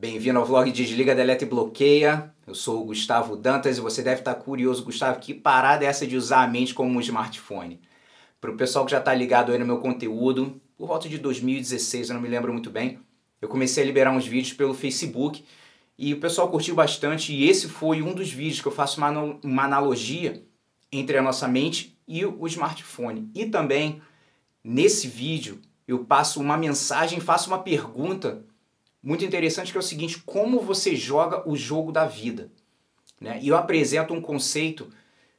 Bem-vindo ao vlog Desliga, Deleta e Bloqueia. Eu sou o Gustavo Dantas e você deve estar curioso, Gustavo, que parada é essa de usar a mente como um smartphone? Para o pessoal que já está ligado aí no meu conteúdo, por volta de 2016, eu não me lembro muito bem, eu comecei a liberar uns vídeos pelo Facebook e o pessoal curtiu bastante e esse foi um dos vídeos que eu faço uma, uma analogia entre a nossa mente e o smartphone. E também, nesse vídeo, eu passo uma mensagem, faço uma pergunta muito interessante que é o seguinte: como você joga o jogo da vida? Né? E eu apresento um conceito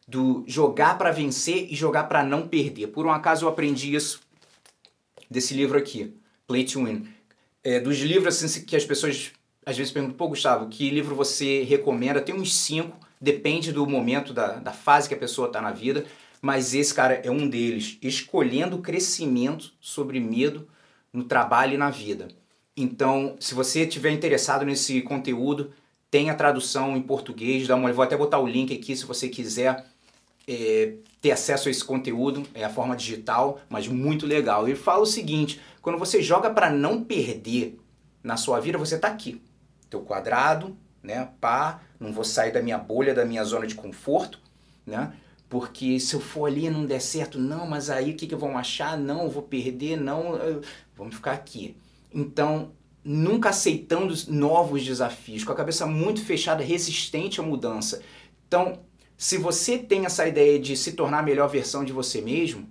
do jogar para vencer e jogar para não perder. Por um acaso eu aprendi isso desse livro aqui, Play to Win. É, dos livros assim, que as pessoas às vezes perguntam, pô, Gustavo, que livro você recomenda? Tem uns cinco, depende do momento, da, da fase que a pessoa está na vida, mas esse, cara, é um deles. Escolhendo crescimento sobre medo no trabalho e na vida. Então, se você estiver interessado nesse conteúdo, tem a tradução em português, dá uma, vou até botar o link aqui se você quiser é, ter acesso a esse conteúdo, é a forma digital, mas muito legal. E fala o seguinte, quando você joga para não perder na sua vida, você está aqui, teu quadrado, né, pá, não vou sair da minha bolha, da minha zona de conforto, né, porque se eu for ali e não der certo, não, mas aí o que, que vão achar? Não, vou perder, não, vamos ficar aqui. Então, nunca aceitando novos desafios, com a cabeça muito fechada, resistente à mudança. Então, se você tem essa ideia de se tornar a melhor versão de você mesmo,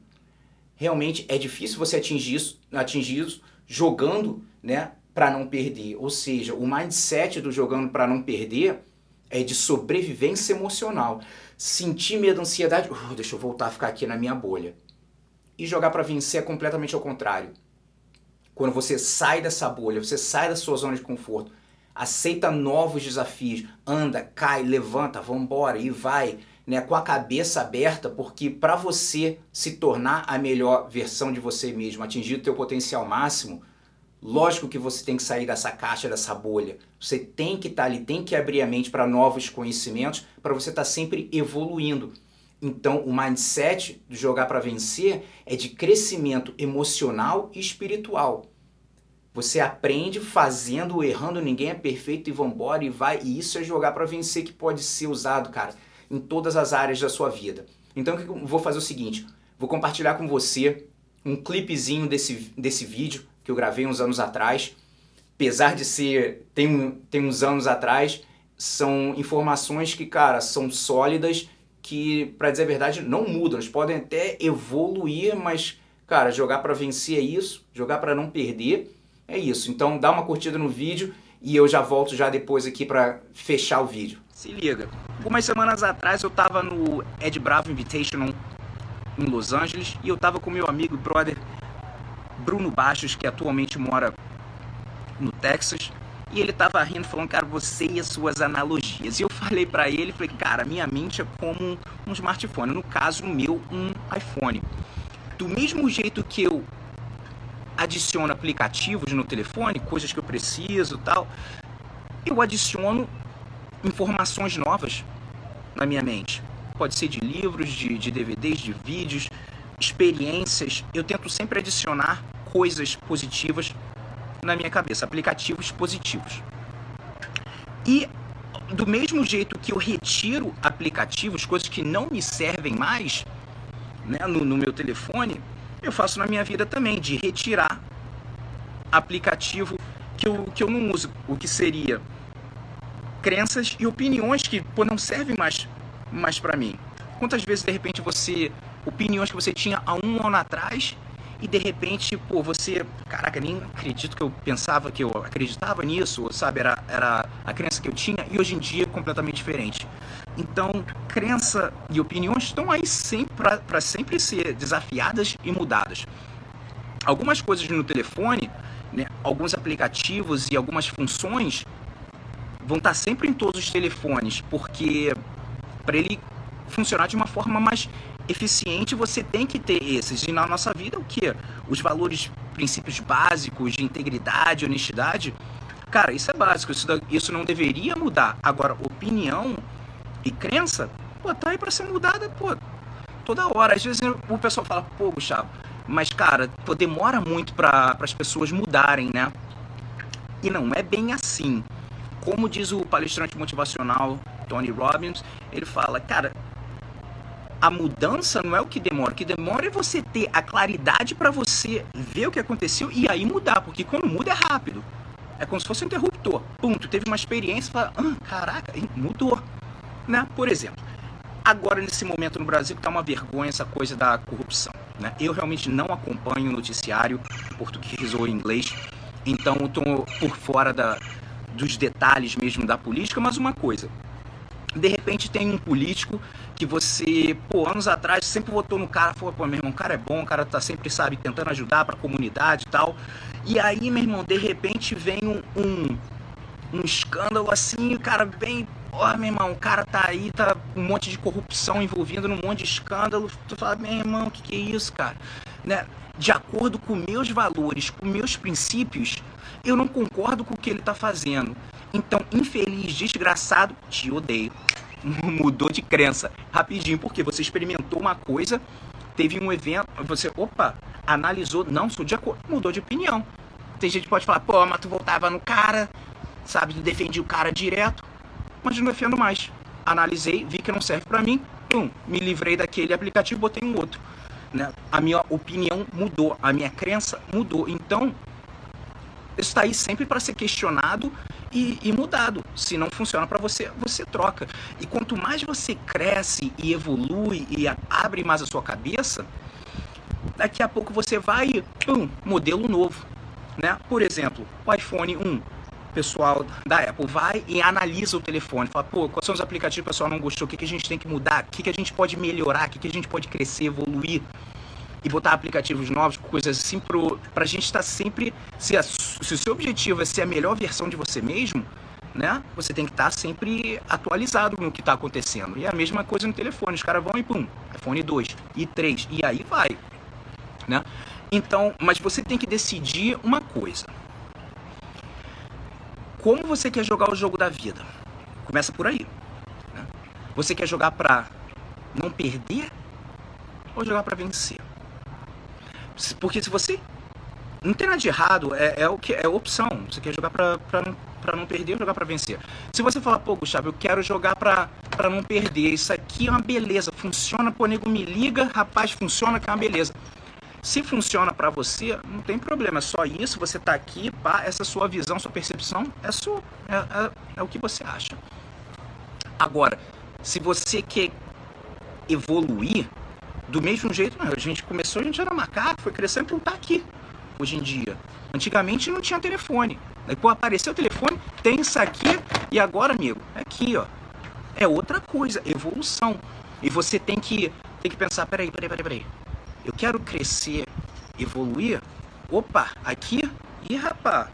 realmente é difícil você atingir isso, atingir isso jogando, né, para não perder. Ou seja, o mindset do jogando para não perder é de sobrevivência emocional. Sentir medo, ansiedade, uh, deixa eu voltar a ficar aqui na minha bolha. E jogar para vencer é completamente ao contrário quando você sai dessa bolha, você sai da sua zona de conforto, aceita novos desafios, anda, cai, levanta, vambora e vai, né, com a cabeça aberta, porque para você se tornar a melhor versão de você mesmo, atingir o teu potencial máximo, lógico que você tem que sair dessa caixa, dessa bolha. Você tem que estar tá ali, tem que abrir a mente para novos conhecimentos, para você estar tá sempre evoluindo. Então, o mindset do jogar para vencer é de crescimento emocional e espiritual. Você aprende fazendo, errando, ninguém é perfeito e vambora e vai. E isso é jogar para vencer que pode ser usado, cara, em todas as áreas da sua vida. Então, eu vou fazer o seguinte: vou compartilhar com você um clipezinho desse, desse vídeo que eu gravei uns anos atrás. Apesar de ser, tem, tem uns anos atrás, são informações que, cara, são sólidas que, para dizer a verdade, não mudam. Eles podem até evoluir, mas, cara, jogar para vencer é isso, jogar para não perder é isso. Então dá uma curtida no vídeo e eu já volto já depois aqui para fechar o vídeo. Se liga. Algumas semanas atrás eu tava no Ed Bravo Invitational em Los Angeles e eu tava com meu amigo brother Bruno Baixos, que atualmente mora no Texas, e ele tava rindo, falando, cara, você e as suas analogias. E eu falei para ele, falei, cara, minha mente é como um smartphone, no caso, o meu, um iPhone. Do mesmo jeito que eu adiciono aplicativos no telefone, coisas que eu preciso tal, eu adiciono informações novas na minha mente. Pode ser de livros, de, de DVDs, de vídeos, experiências. Eu tento sempre adicionar coisas positivas na minha cabeça, aplicativos positivos. E do mesmo jeito que eu retiro aplicativos, coisas que não me servem mais né, no, no meu telefone, eu faço na minha vida também, de retirar aplicativo que eu, que eu não uso, o que seria crenças e opiniões que pô, não servem mais, mais para mim. Quantas vezes de repente você opiniões que você tinha há um ano atrás e de repente, pô, você, caraca, nem acredito que eu pensava que eu acreditava nisso, sabe? Era, era a crença que eu tinha e hoje em dia é completamente diferente. Então, crença e opiniões estão aí sempre para sempre ser desafiadas e mudadas. Algumas coisas no telefone, né, alguns aplicativos e algumas funções vão estar sempre em todos os telefones, porque para ele funcionar de uma forma mais eficiente, você tem que ter esses. E na nossa vida, o que? Os valores, princípios básicos de integridade, honestidade. Cara, isso é básico, isso, não deveria mudar. Agora, opinião e crença, pô, tá aí para ser mudada, pô, toda hora. Às vezes o pessoal fala, pô, Gustavo, mas cara, pô, demora muito para as pessoas mudarem, né? E não é bem assim. como diz o palestrante motivacional Tony Robbins, ele fala, cara, a mudança não é o que demora. O que demora é você ter a claridade para você ver o que aconteceu e aí mudar, porque quando muda é rápido. É como se fosse um interruptor. Ponto. Teve uma experiência e fala, ah, caraca, mudou. Né? Por exemplo, agora nesse momento no Brasil está uma vergonha essa coisa da corrupção. Né? Eu realmente não acompanho o noticiário português ou inglês, então estou por fora da, dos detalhes mesmo da política, mas uma coisa, de repente tem um político que você, pô, anos atrás sempre votou no cara, falou, pô, meu irmão, o cara é bom, o cara tá sempre, sabe, tentando ajudar para a comunidade e tal. E aí, meu irmão, de repente vem um, um, um escândalo assim, o cara vem, pô, meu irmão, o cara tá aí, tá um monte de corrupção envolvendo num monte de escândalo. Tu fala, meu irmão, o que, que é isso, cara? Né? De acordo com meus valores, com meus princípios, eu não concordo com o que ele tá fazendo. Então, infeliz, desgraçado, te odeio. mudou de crença rapidinho, porque você experimentou uma coisa, teve um evento, você, opa, analisou, não sou de acordo, mudou de opinião. Tem gente que pode falar, pô, mas tu voltava no cara, sabe, defendia o cara direto, mas não defendo mais. Analisei, vi que não serve para mim, pum, me livrei daquele aplicativo, botei um outro. Né? A minha opinião mudou, a minha crença mudou. Então, isso está aí sempre para ser questionado e, e mudado. Se não funciona para você, você troca. E quanto mais você cresce e evolui e abre mais a sua cabeça, daqui a pouco você vai, pum, modelo novo. Né? Por exemplo, o iPhone 1, pessoal da Apple vai e analisa o telefone, fala, pô, quais são os aplicativos que o pessoal não gostou, o que, que a gente tem que mudar, o que, que a gente pode melhorar, o que, que a gente pode crescer, evoluir e botar aplicativos novos, coisas assim, para a gente estar tá sempre. Se, a, se o seu objetivo é ser a melhor versão de você mesmo, né? Você tem que estar tá sempre atualizado no que está acontecendo. E é a mesma coisa no telefone. Os caras vão e pum, iPhone 2 e 3 e aí vai, né? Então, mas você tem que decidir uma coisa. Como você quer jogar o jogo da vida? Começa por aí. Né? Você quer jogar para não perder ou jogar para vencer? Porque se você. Não tem nada de errado, é, é o que é opção. Você quer jogar pra, pra, não, não perder ou jogar pra vencer. Se você falar, pô, Gustavo, eu quero jogar pra não perder, isso aqui é uma beleza, funciona, pô, nego me liga, rapaz, funciona, que é uma beleza. Se funciona para você, não tem problema, é só isso, você tá aqui, pá, essa sua visão, sua percepção é sua, é, é, é o que você acha. Agora, se você quer evoluir, do mesmo jeito, a gente começou, a gente era macaco, foi crescendo, então tá aqui hoje em dia. Antigamente não tinha telefone. Depois apareceu o telefone, tem isso aqui, e agora, amigo, é aqui, ó. É outra coisa, evolução. E você tem que, tem que pensar, peraí, peraí, peraí, peraí. Eu quero crescer, evoluir. Opa, aqui, e rapá,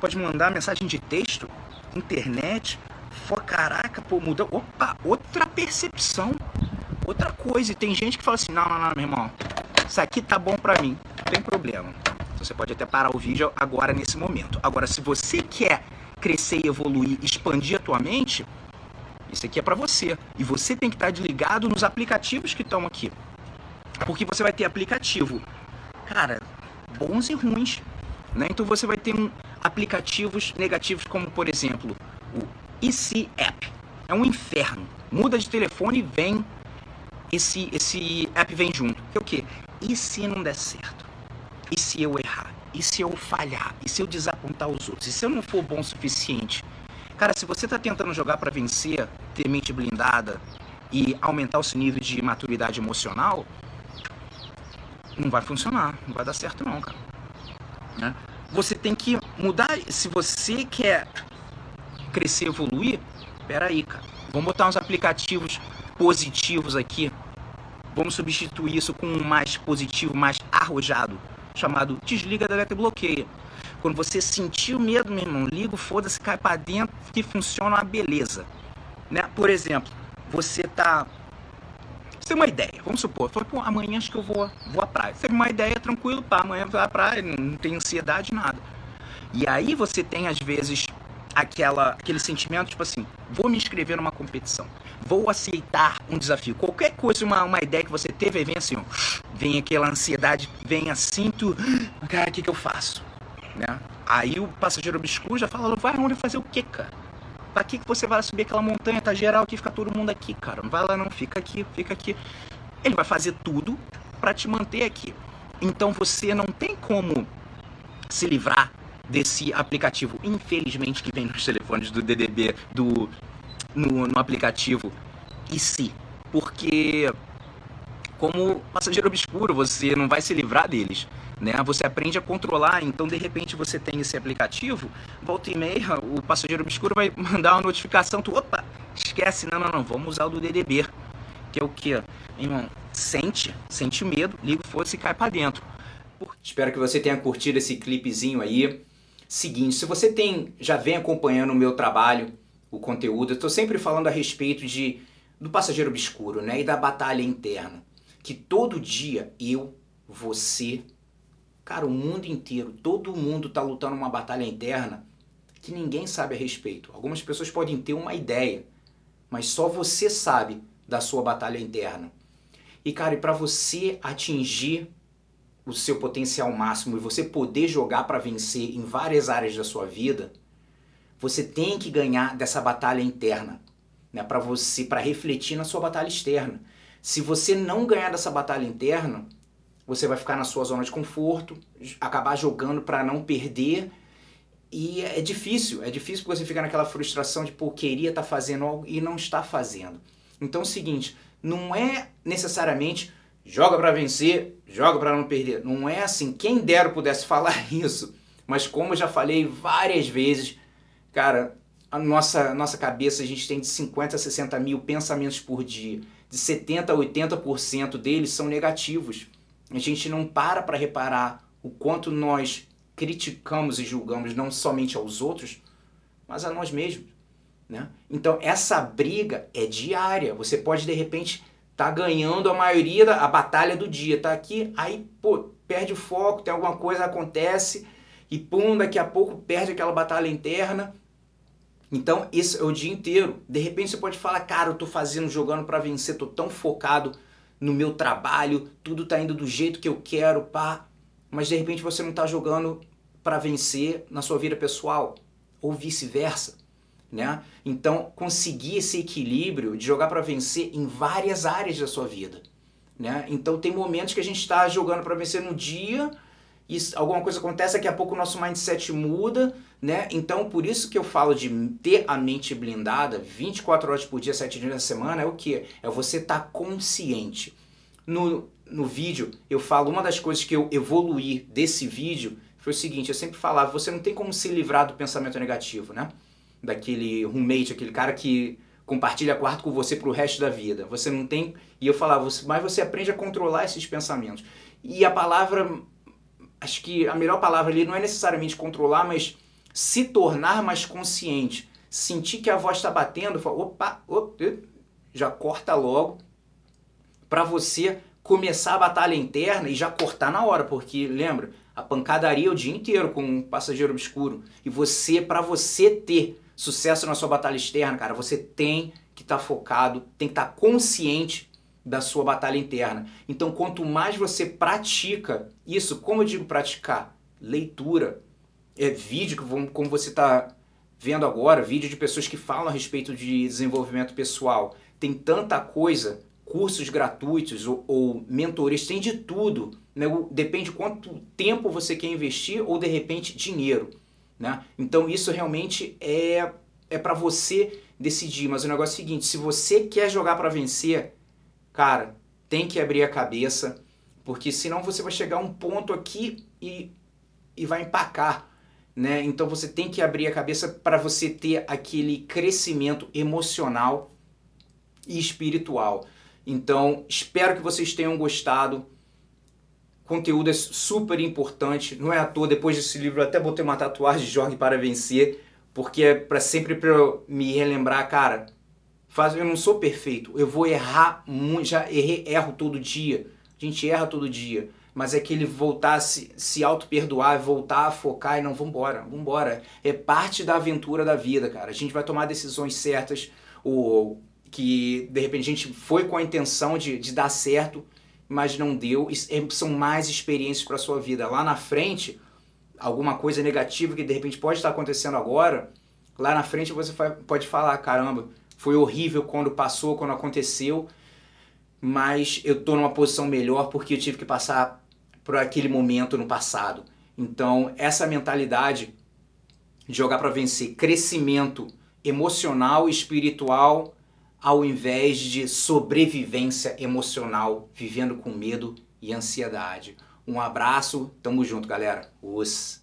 pode mandar mensagem de texto, internet, for caraca, pô, mudou. Opa, outra percepção outra coisa. E tem gente que fala assim: não, não, não, meu irmão, isso aqui tá bom pra mim, não tem problema. Então você pode até parar o vídeo agora nesse momento. Agora, se você quer crescer, evoluir, expandir a tua mente, isso aqui é para você. E você tem que estar desligado nos aplicativos que estão aqui. Porque você vai ter aplicativo, cara, bons e ruins. Né? Então você vai ter um, aplicativos negativos, como por exemplo o EC App. É um inferno. Muda de telefone e vem esse, esse app vem junto. Que é o quê? E se não der certo? E se eu errar? E se eu falhar? E se eu desapontar os outros? E se eu não for bom o suficiente? Cara, se você está tentando jogar para vencer, ter mente blindada e aumentar o seu nível de maturidade emocional, não vai funcionar, não vai dar certo não, cara. Né? Você tem que mudar. Se você quer crescer, evoluir, peraí, cara. Vamos botar uns aplicativos positivos aqui. Vamos substituir isso com um mais positivo, mais arrojado, chamado desliga, deleta e bloqueia. Quando você sentir o medo, meu irmão, liga, foda-se, cai para dentro, que funciona uma beleza. Né? Por exemplo, você tá. Você tem uma ideia, vamos supor, fala, pô, amanhã acho que eu vou, vou à praia. Você tem uma ideia, tranquilo, pá, amanhã vou à praia, não tem ansiedade, nada. E aí você tem, às vezes, aquela, aquele sentimento, tipo assim, vou me inscrever numa competição, vou aceitar um desafio. Qualquer coisa, uma, uma ideia que você teve, vem assim, ó, vem aquela ansiedade, vem assim, tu, cara, o que, que eu faço? Né? Aí o passageiro obscuro já fala, vai onde fazer o quê, cara? pra que, que você vai subir aquela montanha? Tá geral aqui, fica todo mundo aqui, cara. Não vai lá não, fica aqui, fica aqui. Ele vai fazer tudo para te manter aqui. Então você não tem como se livrar desse aplicativo, infelizmente, que vem nos telefones do DDB, do no, no aplicativo se, porque como passageiro obscuro, você não vai se livrar deles. Né? Você aprende a controlar, então de repente você tem esse aplicativo, volta e meia, o passageiro obscuro vai mandar uma notificação, tu, opa, esquece, não, não, não, vamos usar o do DDB, que é o que? Irmão, sente, sente medo, liga o foda-se e cai para dentro. Espero que você tenha curtido esse clipezinho aí. Seguinte, se você tem, já vem acompanhando o meu trabalho, o conteúdo, eu estou sempre falando a respeito de do passageiro obscuro, né, e da batalha interna que todo dia eu, você, cara, o mundo inteiro, todo mundo está lutando uma batalha interna que ninguém sabe a respeito. Algumas pessoas podem ter uma ideia, mas só você sabe da sua batalha interna. E cara, e para você atingir o seu potencial máximo e você poder jogar para vencer em várias áreas da sua vida, você tem que ganhar dessa batalha interna, né, para você para refletir na sua batalha externa. Se você não ganhar dessa batalha interna, você vai ficar na sua zona de conforto, acabar jogando para não perder. E é difícil, é difícil porque você fica naquela frustração de, pô, queria estar tá fazendo algo e não está fazendo. Então é o seguinte, não é necessariamente joga para vencer, joga para não perder. Não é assim. Quem dera pudesse falar isso, mas como eu já falei várias vezes, cara, a nossa, nossa cabeça a gente tem de 50 a 60 mil pensamentos por dia de 70% a 80% deles são negativos. A gente não para para reparar o quanto nós criticamos e julgamos não somente aos outros, mas a nós mesmos. Né? Então essa briga é diária. Você pode de repente tá ganhando a maioria da a batalha do dia, tá aqui, aí pô, perde o foco, tem alguma coisa acontece e pum, daqui a pouco perde aquela batalha interna então, isso é o dia inteiro. De repente você pode falar, cara, eu tô fazendo, jogando para vencer, tô tão focado no meu trabalho, tudo tá indo do jeito que eu quero, pá. Mas de repente você não tá jogando para vencer na sua vida pessoal, ou vice-versa, né? Então, conseguir esse equilíbrio de jogar para vencer em várias áreas da sua vida, né? Então, tem momentos que a gente está jogando para vencer no dia, e alguma coisa acontece, daqui a pouco o nosso mindset muda, né? Então, por isso que eu falo de ter a mente blindada 24 horas por dia, 7 dias na semana, é o que? É você estar tá consciente. No, no vídeo, eu falo, uma das coisas que eu evoluí desse vídeo foi o seguinte, eu sempre falava, você não tem como se livrar do pensamento negativo, né? Daquele roommate, aquele cara que compartilha quarto com você pro resto da vida. Você não tem... E eu falava, mas você aprende a controlar esses pensamentos. E a palavra acho que a melhor palavra ali não é necessariamente controlar, mas se tornar mais consciente. Sentir que a voz está batendo, fala, opa, opa, já corta logo para você começar a batalha interna e já cortar na hora, porque lembra, a pancadaria é o dia inteiro com um passageiro obscuro. E você, para você ter sucesso na sua batalha externa, cara, você tem que estar tá focado, tem que estar tá consciente da sua batalha interna. Então, quanto mais você pratica isso, como eu digo praticar? Leitura, é vídeo, como você está vendo agora, vídeo de pessoas que falam a respeito de desenvolvimento pessoal. Tem tanta coisa, cursos gratuitos ou, ou mentorias, tem de tudo. Né? Depende quanto tempo você quer investir ou de repente dinheiro. Né? Então isso realmente é, é para você decidir. Mas o negócio é o seguinte: se você quer jogar para vencer, cara, tem que abrir a cabeça, porque senão você vai chegar a um ponto aqui e, e vai empacar. Né? Então você tem que abrir a cabeça para você ter aquele crescimento emocional e espiritual. Então, espero que vocês tenham gostado. Conteúdo é super importante, não é à toa. Depois desse livro, eu até botei uma tatuagem de Jorge para vencer, porque é para sempre para me relembrar, cara, Faz, eu não sou perfeito, eu vou errar muito, já errei, erro todo dia. A gente erra todo dia. Mas é aquele voltar a se, se auto-perdoar, voltar a focar e não, vambora, vambora. É parte da aventura da vida, cara. A gente vai tomar decisões certas, ou que de repente a gente foi com a intenção de, de dar certo, mas não deu. É, são mais experiências para sua vida. Lá na frente, alguma coisa negativa que de repente pode estar acontecendo agora, Lá na frente você pode falar, caramba, foi horrível quando passou, quando aconteceu, mas eu tô numa posição melhor porque eu tive que passar por aquele momento no passado. Então, essa mentalidade de jogar para vencer, crescimento emocional e espiritual, ao invés de sobrevivência emocional, vivendo com medo e ansiedade. Um abraço, tamo junto, galera. Os